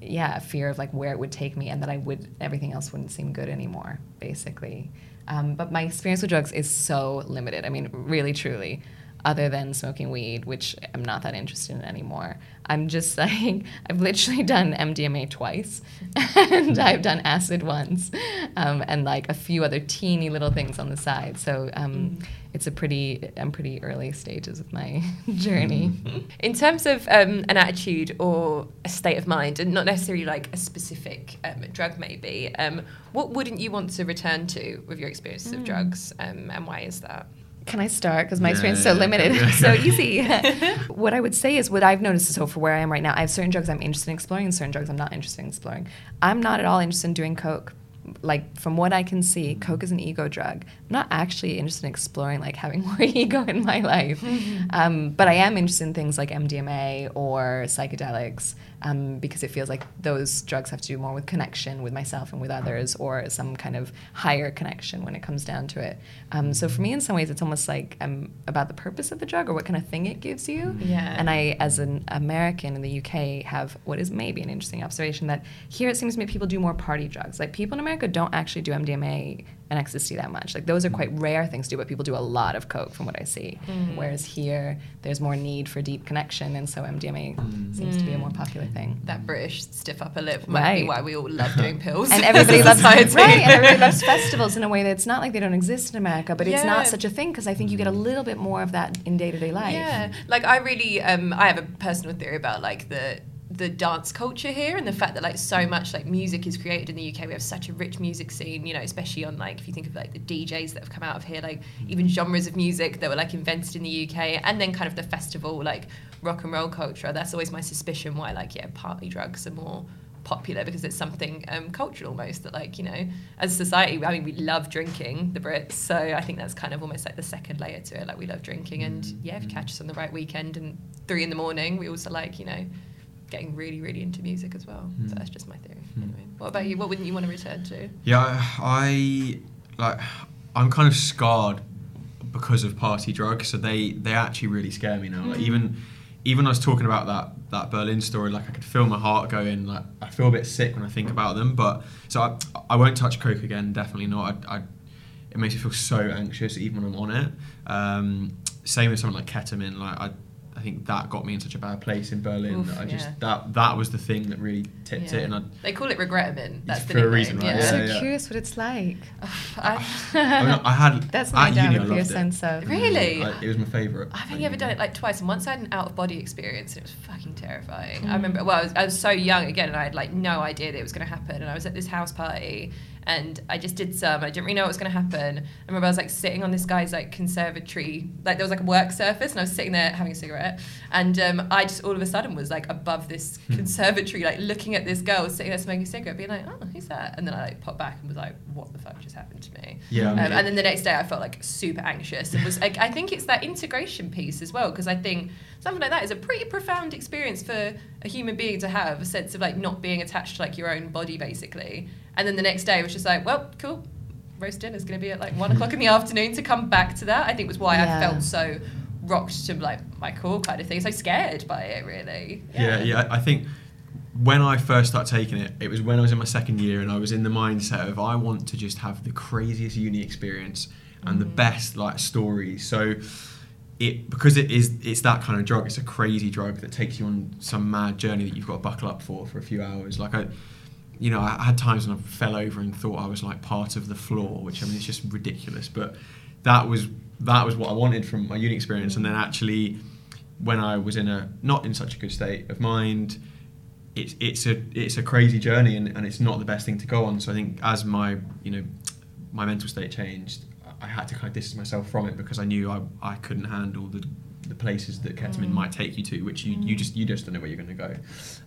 yeah, fear of like where it would take me and that I would everything else wouldn't seem good anymore, basically. Um, but my experience with drugs is so limited. I mean, really, truly. Other than smoking weed, which I'm not that interested in anymore. I'm just like, I've literally done MDMA twice and I've done acid once um, and like a few other teeny little things on the side. So um, mm. it's a pretty, I'm pretty early stages of my journey. In terms of um, an attitude or a state of mind, and not necessarily like a specific um, drug, maybe, um, what wouldn't you want to return to with your experiences mm. of drugs um, and why is that? Can I start? Because my yeah, experience is so limited, yeah. so easy. what I would say is what I've noticed so for where I am right now, I have certain drugs I'm interested in exploring and certain drugs I'm not interested in exploring. I'm not at all interested in doing coke like from what I can see, coke is an ego drug. I'm not actually interested in exploring like having more ego in my life, um, but I am interested in things like MDMA or psychedelics um, because it feels like those drugs have to do more with connection with myself and with others, or some kind of higher connection when it comes down to it. Um, so for me, in some ways, it's almost like I'm about the purpose of the drug or what kind of thing it gives you. Yeah. And I, as an American in the UK, have what is maybe an interesting observation that here it seems to me people do more party drugs. Like people in America don't actually do MDMA and ecstasy that much. Like those are quite rare things to do, but people do a lot of coke from what I see. Mm. Whereas here, there's more need for deep connection, and so MDMA mm. seems to be a more popular thing. That British stiff upper lip might right. be why we all love doing pills. and everybody loves right, and everybody loves festivals in a way that's not like they don't exist in America, but yeah. it's not such a thing because I think you get a little bit more of that in day to day life. Yeah, like I really, um, I have a personal theory about like the the dance culture here and the fact that like so much like music is created in the UK. We have such a rich music scene, you know, especially on like if you think of like the DJs that have come out of here, like mm-hmm. even genres of music that were like invented in the UK, and then kind of the festival like rock and roll culture. That's always my suspicion why like yeah, party drugs are more popular because it's something um, cultural almost that like you know as a society I mean we love drinking the Brits so I think that's kind of almost like the second layer to it like we love drinking and mm-hmm. yeah if you mm-hmm. catch us on the right weekend and three in the morning we also like you know getting really, really into music as well. Mm. So hmm. that's just my theory. Mm. Anyway, what about you? What wouldn't you want to return to? Yeah, I like. I'm kind of scarred because of party drugs, so they they actually really scare me now. Like hmm. even even I was talking about that that Berlin story, like I could feel my heart going. Like I feel a bit sick when I think about them. But so I, I won't touch coke again. Definitely not. I, I it makes me feel so anxious even when I'm on it. Um, same with something like ketamine. Like I I think that got me in such a bad place in Berlin. Oof, I just yeah. that that was the thing that really tipped yeah. it. And I, they call it regretment. That's for a reason, right? Yeah. I'm so curious what it's like. I, I, mean, I had that's my doubt with your sense of really. I, it was my favorite. I've only ever done it like twice, and once I had an out of body experience, and it was fucking terrifying. Mm. I remember. Well, I was, I was so young again, and I had like no idea that it was going to happen. And I was at this house party and I just did some. I didn't really know what was going to happen. I remember I was like sitting on this guy's like conservatory, like there was like a work surface, and I was sitting there having a cigarette, and um, I just all of a sudden was like above this hmm. conservatory, like looking at this girl sitting there smoking a cigarette, being like, "Oh, who's that?" And then I like popped back and was like, "What the fuck just happened to me?" Yeah. Um, and then the next day I felt like super anxious, It was like, I think it's that integration piece as well, because I think something like that is a pretty profound experience for a human being to have a sense of like not being attached to like your own body basically and then the next day was just like well cool roast dinner is going to be at like one o'clock in the afternoon to come back to that i think was why yeah. i felt so rocked to like my core kind of thing so scared by it really yeah. yeah yeah i think when I first started taking it, it was when I was in my second year and I was in the mindset of I want to just have the craziest uni experience and mm. the best like stories. So it because it is it's that kind of drug. It's a crazy drug that takes you on some mad journey that you've got to buckle up for for a few hours. Like I, you know, I had times when I fell over and thought I was like part of the floor, which I mean it's just ridiculous. But that was that was what I wanted from my uni experience. And then actually, when I was in a not in such a good state of mind, it's it's a it's a crazy journey and, and it's not the best thing to go on. So I think as my you know my mental state changed, I had to kind of distance myself from it because I knew I, I couldn't handle the the places that ketamine mm. might take you to, which you, you just you just don't know where you're going to go.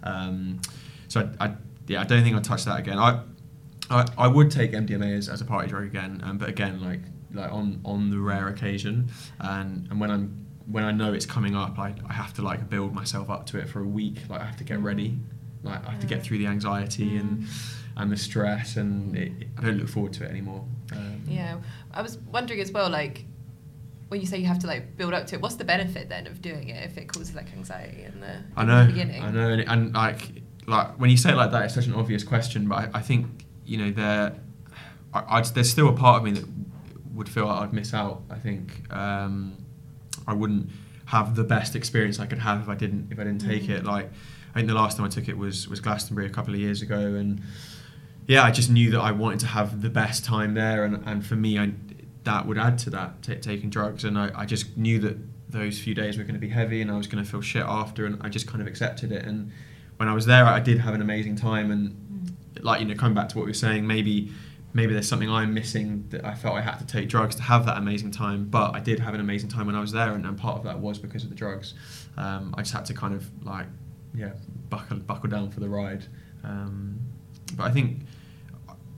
Um, so I, I, yeah, I don't think I'll touch that again. I I, I would take MDMA as, as a party drug again, um, but again like like on on the rare occasion, and and when I'm when I know it's coming up, I, I have to like build myself up to it for a week. Like I have to get ready, like I have to get through the anxiety and and the stress, and it, I don't look forward to it anymore. Um, yeah, I was wondering as well, like when you say you have to like build up to it, what's the benefit then of doing it if it causes like anxiety in the, I know, the beginning? I know, and, and, like like when you say it like that, it's such an obvious question, but I, I think you know there, I, there's still a part of me that would feel like I'd miss out. I think. Um, I wouldn't have the best experience I could have if I didn't if I didn't take Mm. it. Like I think the last time I took it was was Glastonbury a couple of years ago, and yeah, I just knew that I wanted to have the best time there, and, and for me, I, that would add to that t- taking drugs, and I, I just knew that those few days were going to be heavy, and I was going to feel shit after, and I just kind of accepted it. And when I was there, I did have an amazing time, and like you know, coming back to what we were saying, maybe maybe there's something I'm missing that I felt I had to take drugs to have that amazing time, but I did have an amazing time when I was there, and, and part of that was because of the drugs. Um, I just had to kind of like yeah buckle buckle down for the ride. Um, but I think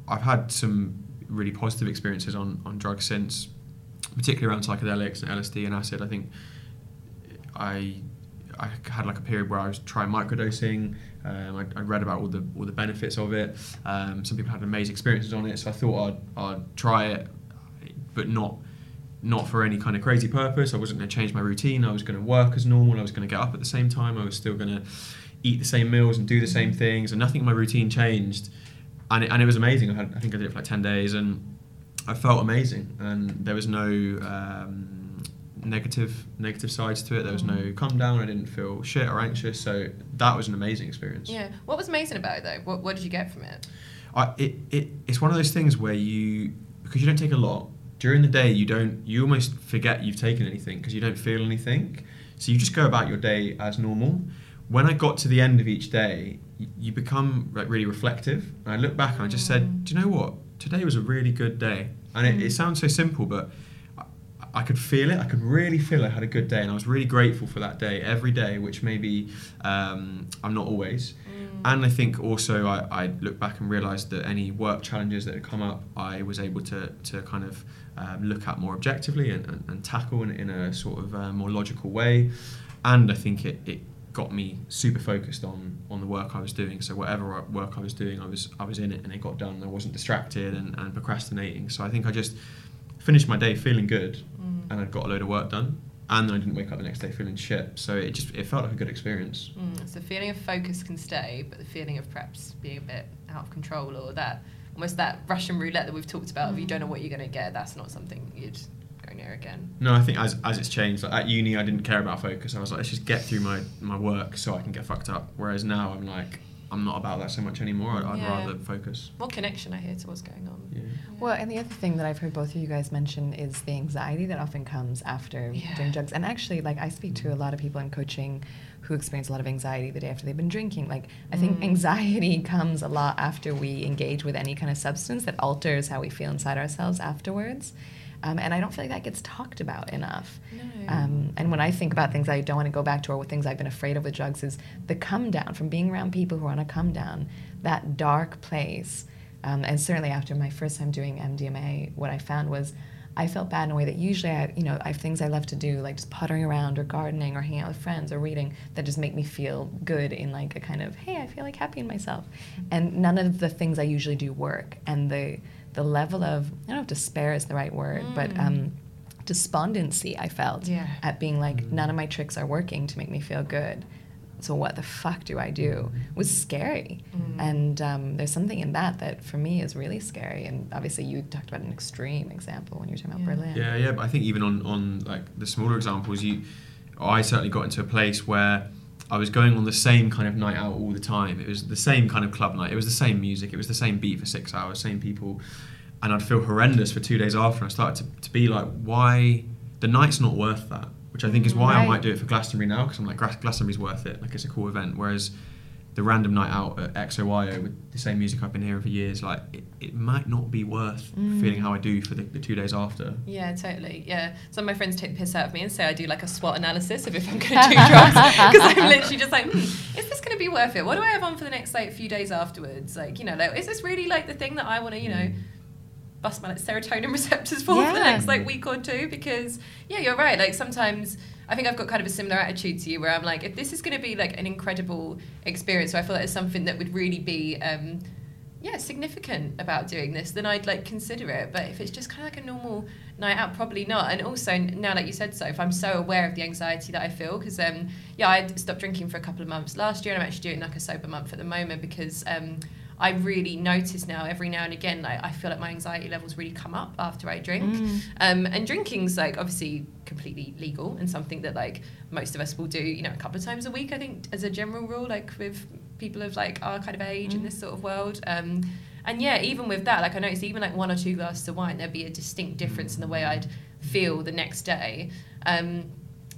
I've had some really positive experiences on, on drugs since, particularly around psychedelics and LSD and acid. I think I I had like a period where I was trying microdosing. Um, I, I read about all the all the benefits of it. Um, some people had amazing experiences on it, so I thought I'd, I'd try it, but not not for any kind of crazy purpose. I wasn't going to change my routine. I was going to work as normal. I was going to get up at the same time. I was still going to eat the same meals and do the same things, and nothing in my routine changed. And it, and it was amazing. I, had, I think I did it for like ten days, and I felt amazing. And there was no um, negative negative sides to it. There was no mm-hmm. come down. I didn't feel shit or anxious. So that was an amazing experience. Yeah. What was amazing about it though? What, what did you get from it? I, it, it it's one of those things where you because you don't take a lot during the day you don't you almost forget you've taken anything because you don't feel anything so you just go about your day as normal when i got to the end of each day you, you become like really reflective and i look back and i just said mm. do you know what today was a really good day and it, it mm. sounds so simple but I, could feel it. I could really feel I had a good day, and I was really grateful for that day every day, which maybe um, I'm not always. And I think also I, I look back and realised that any work challenges that had come up, I was able to, to kind of um, look at more objectively and, and, and tackle in, in a sort of uh, more logical way. And I think it, it got me super focused on, on the work I was doing. So whatever work I was doing, I was I was in it and it got done. I wasn't distracted and, and procrastinating. So I think I just finished my day feeling good and I'd got a load of work done. And then I didn't wake up the next day feeling shit. So it just it felt like a good experience. Mm, so the feeling of focus can stay, but the feeling of perhaps being a bit out of control or that almost that Russian roulette that we've talked about, if you don't know what you're going to get, that's not something you'd go near again. No, I think as, as it's changed, like at uni, I didn't care about focus. I was like, let's just get through my, my work so I can get fucked up. Whereas now, I'm like, I'm not about that so much anymore. I'd, I'd Yeah. rather focus. More connection, I hear, to what's going on. Yeah. Well, and the other thing that I've heard both of you guys mention is the anxiety that often comes after Yeah. doing drugs. And actually, like I speak to a lot of people in coaching who experience a lot of anxiety the day after they've been drinking. Like I think Mm. anxiety comes a lot after we engage with any kind of substance that alters how we feel inside ourselves afterwards. Um, and I don't feel like that gets talked about enough. No. Um, and when I think about things I don't want to go back to or things I've been afraid of with drugs is the come down from being around people who are on a come down, that dark place. Um, and certainly after my first time doing MDMA, what I found was I felt bad in a way that usually I, you know, I have things I love to do like just puttering around or gardening or hanging out with friends or reading that just make me feel good in like a kind of hey, I feel like happy in myself. And none of the things I usually do work. And the the level of I don't know if despair is the right word, but Mm. um, despondency I felt Yeah. at being like none of my tricks are working to make me feel good. So what the fuck do i do? Was scary. Mm. and um, there's something in that that for me is really scary. And obviously you talked about an extreme example when you were talking about berlin. Yeah, yeah, but I think even on, on like the smaller examples, you, I certainly got into a place where I was going on the same kind of night out all the time. It was the same kind of club night. It was the same music. It was the same beat for six hours, same people, and I'd feel horrendous for two days after. And I started to, to be like, why the night's not worth that? Which I think is why I might do it for Glastonbury now because I'm like Glastonbury's worth it. Like it's a cool event. Whereas the random night out at XOYO with the same music I've been hearing for years, like it, it might not be worth Mm. feeling how I do for the, the two days after. Yeah, totally. Yeah. Some of my friends take the piss out of me and say I do like a SWOT analysis of if I'm going to do drugs. Because I'm literally just like, hmm, is this going to be worth it? What do I have on for the next like few days afterwards? Like, you know, like, is this really like the thing that I want to, you know, bust my like, serotonin receptors for for the next like week or two? Because, yeah, you're right. Like sometimes I think I've got kind of a similar attitude to you where I'm like, if this is going to be like an incredible experience, so I feel like it's something that would really be. Um, yeah, significant about doing this, then I'd like consider it. But if it's just kind of like a normal night out, probably not. And also now, like you said, so if I'm so aware of the anxiety that I feel, because um, yeah, I stopped drinking for a couple of months last year, and I'm actually doing like a sober month at the moment because um, I really notice now every now and again, like I feel like my anxiety levels really come up after I drink. Mm. Um, and drinking's like obviously completely legal and something that like most of us will do, you know, a couple of times a week. I think as a general rule, like with people of like our kind of age in Mm. this sort of world. Um, and yeah, even with that, like I noticed, even like one or two glasses of wine, there'd be a distinct difference in the way I'd feel the next day. Um,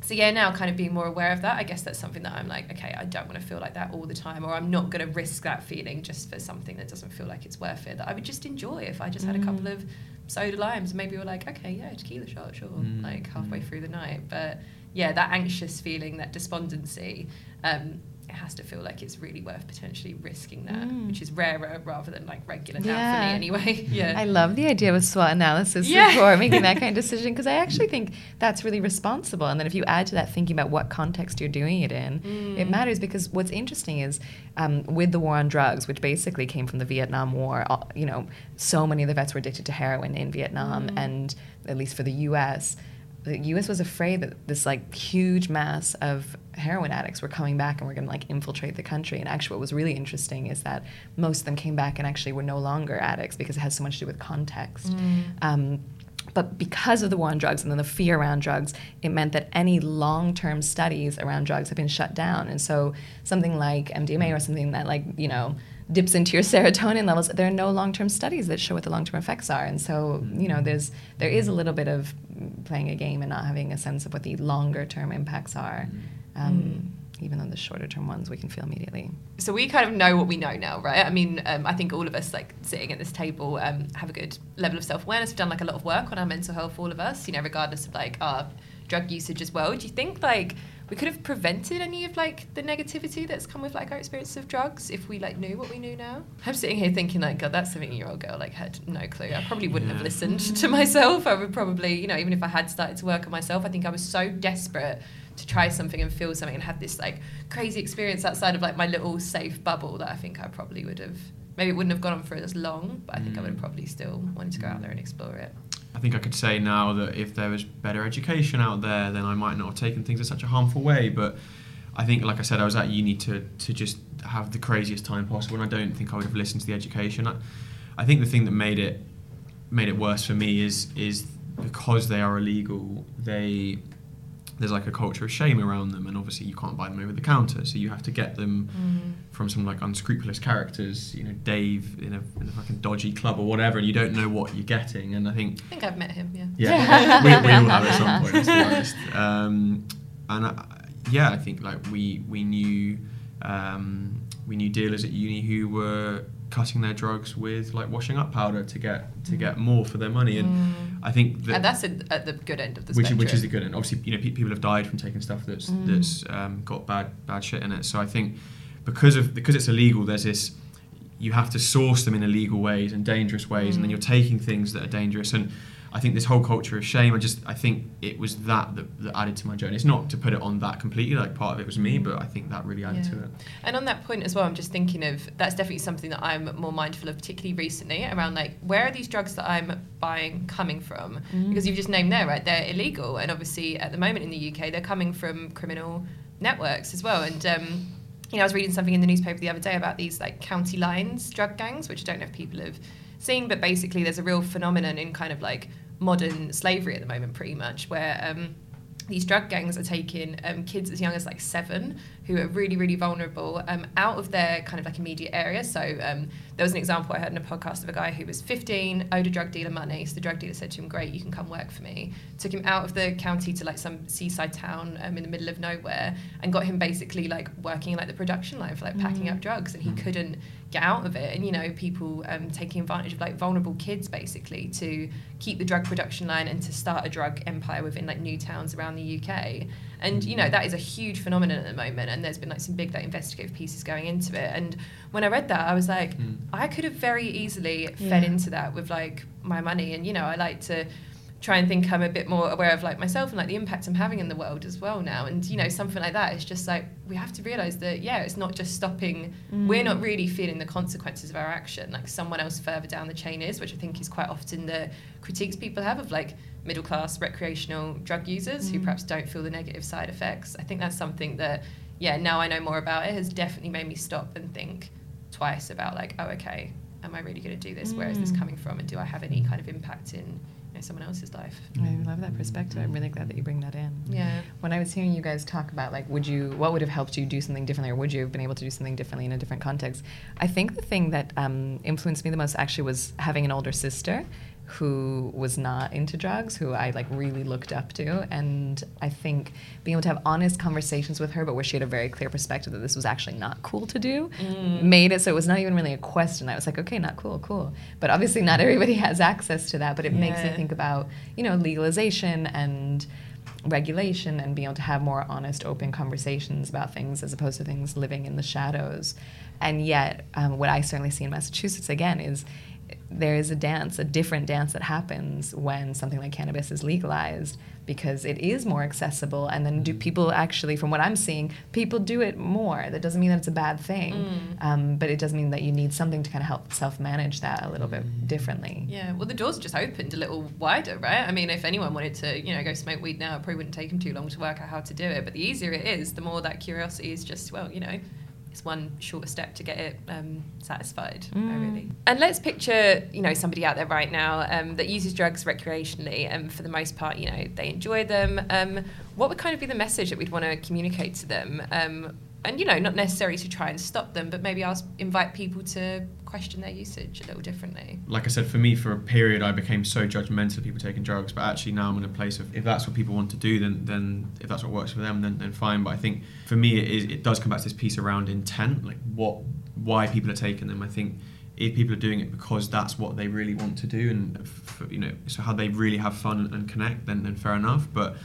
so yeah, now kind of being more aware of that, I guess that's something that I'm like, okay, I don't want to feel like that all the time, or I'm not going to risk that feeling just for something that doesn't feel like it's worth it. That I would just enjoy if I just had a couple Mm. of soda limes, maybe we're like, okay, yeah, tequila shot, sure, Mm. like halfway Mm. through the night. But yeah, that anxious feeling, that despondency, um, it has to feel like it's really worth potentially risking that, Mm. which is rarer rather than like regular now for me anyway. yeah. I love the idea of SWOT analysis Yeah. before making that kind of decision because I actually think that's really responsible. And then if you add to that thinking about what context you're doing it in, it Mm. matters because what's interesting is um, with the war on drugs, which basically came from the Vietnam War, all- you know, so many of the vets were addicted to heroin in Vietnam, Mm. and at least for the U.S. The U.S. was afraid that this like huge mass of heroin addicts were coming back and were going to like infiltrate the country. And actually, what was really interesting is that most of them came back and actually were no longer addicts because it has so much to do with context. Mm. Um, but because of the war on drugs and then the fear around drugs, it meant that any long term studies around drugs have been shut down. And so something like MDMA or something that, like, you know, dips into your serotonin levels, there are no long term studies that show what the long term effects are. And so, you know, there's there is a little bit of playing a game and not having a sense of what the longer term impacts are. Um, Even though the shorter term ones we can feel immediately. so we kind of know what we know now, right? I mean, um, I think all of us like sitting at this table um, have a good level of self awareness. We've done like a lot of work on our mental health, all of us, you know, regardless of like our drug usage as well. Do you think like we could have prevented any of like the negativity that's come with like our experience of drugs if we like knew what we knew now? I'm sitting here thinking like, God, that 17 year old girl like had no clue. I probably wouldn't have listened to myself. I would probably, you know, even if I had started to work on myself, I think I was so desperate to try something and feel something and have this like crazy experience outside of like my little safe bubble that I think I probably would have maybe it wouldn't have gone on for as long, but I think I would have Mm. probably still wanted to go out there and explore it. I think I could say now that if there was better education out there, then I might not have taken things in such a harmful way. But I think, like I said, I was at uni to, to just have the craziest time possible, and I don't think I would have listened to the education. I, I think the thing that made it made it worse for me is is because they are illegal. They there's like a culture of shame around them, and obviously you can't buy them over the counter, so you have to get them from some like unscrupulous characters, you know, Dave in a, in a fucking dodgy club or whatever, and you don't know what you're getting. And I think I think I've met him, yeah. yeah, we, we all have at some point. Let's be honest. Um, and I, yeah, I think like we we knew um, we knew dealers at uni who were cutting their drugs with like washing up powder to get to get more for their money, and Mm. I think that and that's at, at the good end of the which, spectrum. which is the good end. Obviously, you know, pe- people have died from taking stuff that's Mm. that's um, got bad bad shit in it. So I think because of because it's illegal, there's this you have to source them in illegal ways and dangerous ways, and then Mm. you're taking things that are dangerous. And I think this whole culture of shame. I just I think it was that that, that added to my journey. It's not to put it on that completely. Like part of it was me, but I think that really added to it. And on that point as well, I'm just thinking of that's definitely something that I'm more mindful of, particularly recently, around like where are these drugs that I'm buying coming from? Mm. Because you've just named there, right? They're illegal, and obviously at the moment in the UK, they're coming from criminal networks as well. And um, you know, I was reading something in the newspaper the other day about these like county lines drug gangs, which I don't know if people have seen, but basically there's a real phenomenon in kind of like modern slavery at the moment, pretty much, where um, these drug gangs are taking um, kids as young as like seven who are really, really vulnerable um, out of their kind of like immediate area. So um, there was an example I heard in a podcast of a guy who was 15, owed a drug dealer money. So the drug dealer said to him, Great, you can come work for me. Took him out of the county to like some seaside town um, in the middle of nowhere and got him basically like working in like the production line for like packing Mm. up drugs. And he couldn't get out of it. And, you know, people um, taking advantage of like vulnerable kids basically to keep the drug production line and to start a drug empire within like new towns around the UK. And you know that is a huge phenomenon at the moment, and there's been like some big like investigative pieces going into it. And when I read that, I was like, Mm. I could have very easily fed Yeah. into that with like my money, and you know I like to try and think I'm a bit more aware of like myself and like the impact I'm having in the world as well now. And you know something like that is just like we have to realize that yeah, it's not just stopping. We're not really feeling the consequences of our action. Like someone else further down the chain is, which I think is quite often the critiques people have of like middle class recreational drug users who Mm. perhaps don't feel the negative side effects. I think that's something that yeah now I know more about it has definitely made me stop and think twice about like, oh, okay, am I really going to do this? Where is this Mm. coming from? And do I have any kind of impact in someone else's life? I love that perspective. I'm really glad that you bring that in. Yeah. When I was hearing you guys talk about like, would you, what would have helped you do something differently, or would you have been able to do something differently in a different context? I think the thing that um, influenced me the most actually was having an older sister who was not into drugs, who I like really looked up to, and I think being able to have honest conversations with her, but where she had a very clear perspective that this was actually not cool to do, made it so it was not even really a question. I was like, okay, not cool, cool. But obviously, not everybody has access to that. But it makes me think about you know legalization and regulation and being able to have more honest, open conversations about things as opposed to things living in the shadows. And yet, um, what I certainly see in Massachusetts again is there is a dance, a different dance that happens when something like cannabis is legalized because it is more accessible. And then, do mm. people actually, from what I'm seeing, people do it more. That doesn't mean that it's a bad thing, mm. um, but it does mean that you need something to kind of help self manage that a little bit mm. differently. Yeah, well, the doors just opened a little wider, right? I mean, if anyone wanted to, you know, go smoke weed now, it probably wouldn't take them too long to work out how to do it. But the easier it is, the more that curiosity is just, well, you know, it's one shorter step to get it um, satisfied, Mm. really. And let's picture, you know, somebody out there right now um, that uses drugs recreationally, and for the most part, you know, they enjoy them. Um, what would kind of be the message that we'd want to communicate to them? And you know, not necessarily to try and stop them, but maybe ask, invite people to question their usage a little differently. like I said, for me, for a period, I became so judgmental of people taking drugs. But actually, now I'm in a place of if that's what people want to do, then then if that's what works for them, then, then fine. But I think for me, it, is, it does come back to this piece around intent, like what, why people are taking them. I think if people are doing it because that's what they really want to do, and you know, so how they really have fun and connect, then then fair enough. But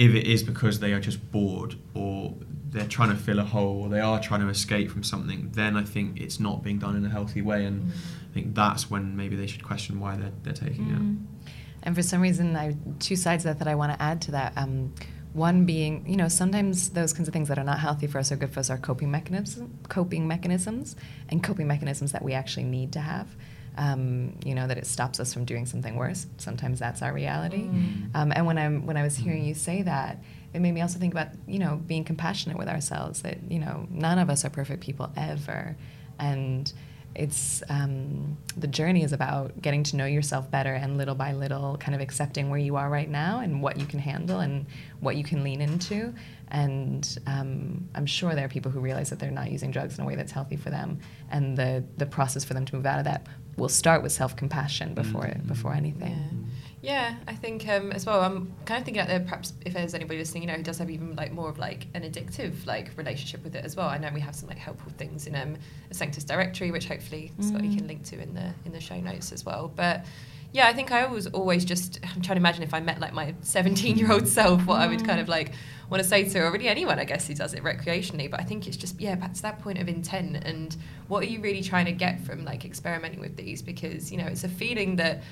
if it is because they are just bored or they're trying to fill a hole or they are trying to escape from something, then I think it's not being done in a healthy way. And I think that's when maybe they should question why they're, they're taking it. And for some reason, I two sides of that that I want to add to that. Um, one being, you know, sometimes those kinds of things that are not healthy for us or good for us are coping mechanisms, coping mechanisms, and coping mechanisms that we actually need to have. Um, you know, that it stops us from doing something worse. Sometimes that's our reality. Um, and when I'm when I was hearing you say that, it made me also think about, you know, being compassionate with ourselves. That you know, none of us are perfect people ever, and it's um, the journey is about getting to know yourself better and little by little kind of accepting where you are right now and what you can handle and what you can lean into and um, i'm sure there are people who realize that they're not using drugs in a way that's healthy for them and the, the process for them to move out of that will start with self-compassion before before anything Yeah, I think um, as well. I'm kind of thinking out there, perhaps if there's anybody listening, you know, who does have even like more of like an addictive like relationship with it as well. I know we have some like helpful things in um, a Sanctus directory, which hopefully Scott you can link to in the in the show notes as well. But yeah, I think I was always just I'm trying to imagine if I met like my 17 year old self, what I would kind of like want to say to really anyone I guess who does it recreationally. But I think it's just yeah, back to that point of intent and what are you really trying to get from like experimenting with these? Because you know it's a feeling that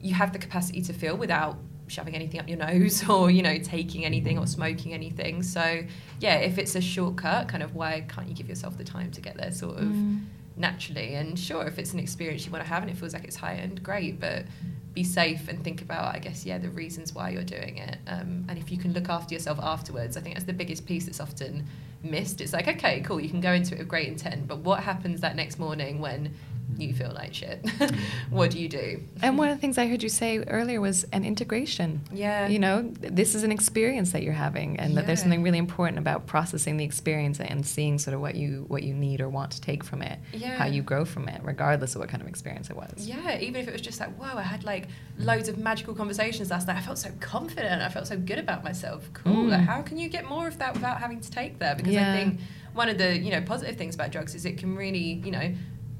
you have the capacity to feel without shoving anything up your nose or you know taking anything or smoking anything so yeah if it's a shortcut kind of why can't you give yourself the time to get there sort of mm. naturally and sure if it's an experience you want to have and it feels like it's high end great but be safe and think about i guess yeah the reasons why you're doing it. Um, and if you can look after yourself afterwards i think that's the biggest piece that's often missed. It's like okay cool you can go into it with great intent but what happens that next morning when you feel like shit what do you do and one of the things i heard you say earlier was an integration Yeah. you know this is an experience that you're having and that there's something really important about processing the experience and seeing sort of what you what you need or want to take from it Yeah. how you grow from it regardless of what kind of experience it was Yeah, even if it was just like, whoa, I had like loads of magical conversations last night. I felt so confident. I felt so good about myself. Cool. Mm. Like, how can you get more of that without having to take that? Because Yeah. I think one of the you know positive things about drugs is it can really you know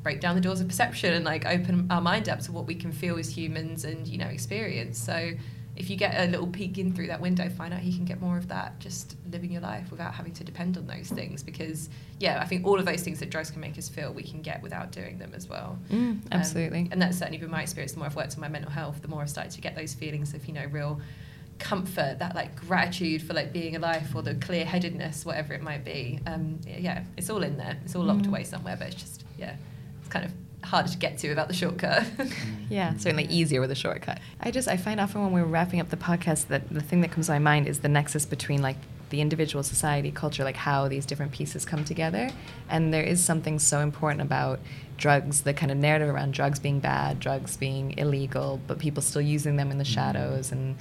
break down the doors of perception and like open our mind up to what we can feel as humans and you know experience. So if you get a little peek in through that window, find out you can get more of that just living your life without having to depend on those things. Because yeah, I think all of those things that drugs can make us feel we can get without doing them as well. Mm, Um, absolutely and that's certainly been my experience. The more I've worked on my mental health, the more I've started to get those feelings of, you know, real comfort, that like gratitude for like being alive or the clear headedness, whatever it might be. Um, yeah, it's all in there. It's all locked Mm. away somewhere, but it's just, yeah, it's kind of harder to get to without the shortcut. yeah certainly easier with a shortcut i just i find often when we're wrapping up the podcast that the thing that comes to my mind is the nexus between like the individual, society, culture, like how these different pieces come together. And there is something so important about drugs, the kind of narrative around drugs being bad, drugs being illegal, but people still using them in the Mm. shadows, and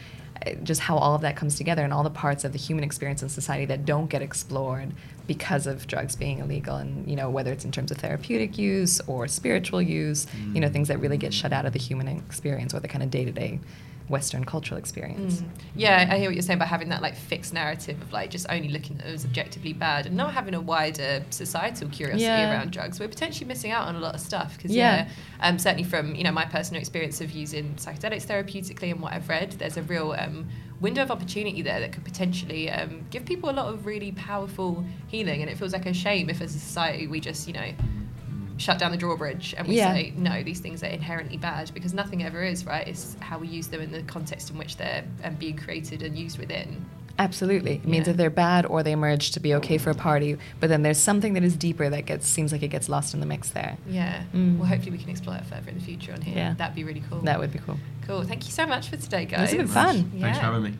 uh, just how all of that comes together and all the parts of the human experience in society that don't get explored because of drugs being illegal and you know whether it's in terms of therapeutic use or spiritual use you know Mm. things that really get shut out of the human experience or the kind of day-to-day western cultural experience Mm. Yeah, I hear what you're saying about having that like fixed narrative of like just only looking at it as objectively bad and not having a wider societal curiosity Yeah. around drugs. We're potentially missing out on a lot of stuff because Yeah. yeah, um, certainly from you know my personal experience of using psychedelics therapeutically and what I've read, there's a real um, window of opportunity there that could potentially um, give people a lot of really powerful healing. And it feels like a shame if as a society we just you know shut down the drawbridge and we Yeah. say no these things are inherently bad because nothing ever is right it's how we use them in the context in which they're um, being created and used within absolutely it means Yeah. that they're bad or they emerge to be okay for a party but then there's something that is deeper that gets seems like it gets lost in the mix there yeah Mm. well hopefully we can explore that further in the future on here Yeah. that'd be really cool that would be cool cool thank you so much for today This guys has been fun. yeah. Thanks for having me.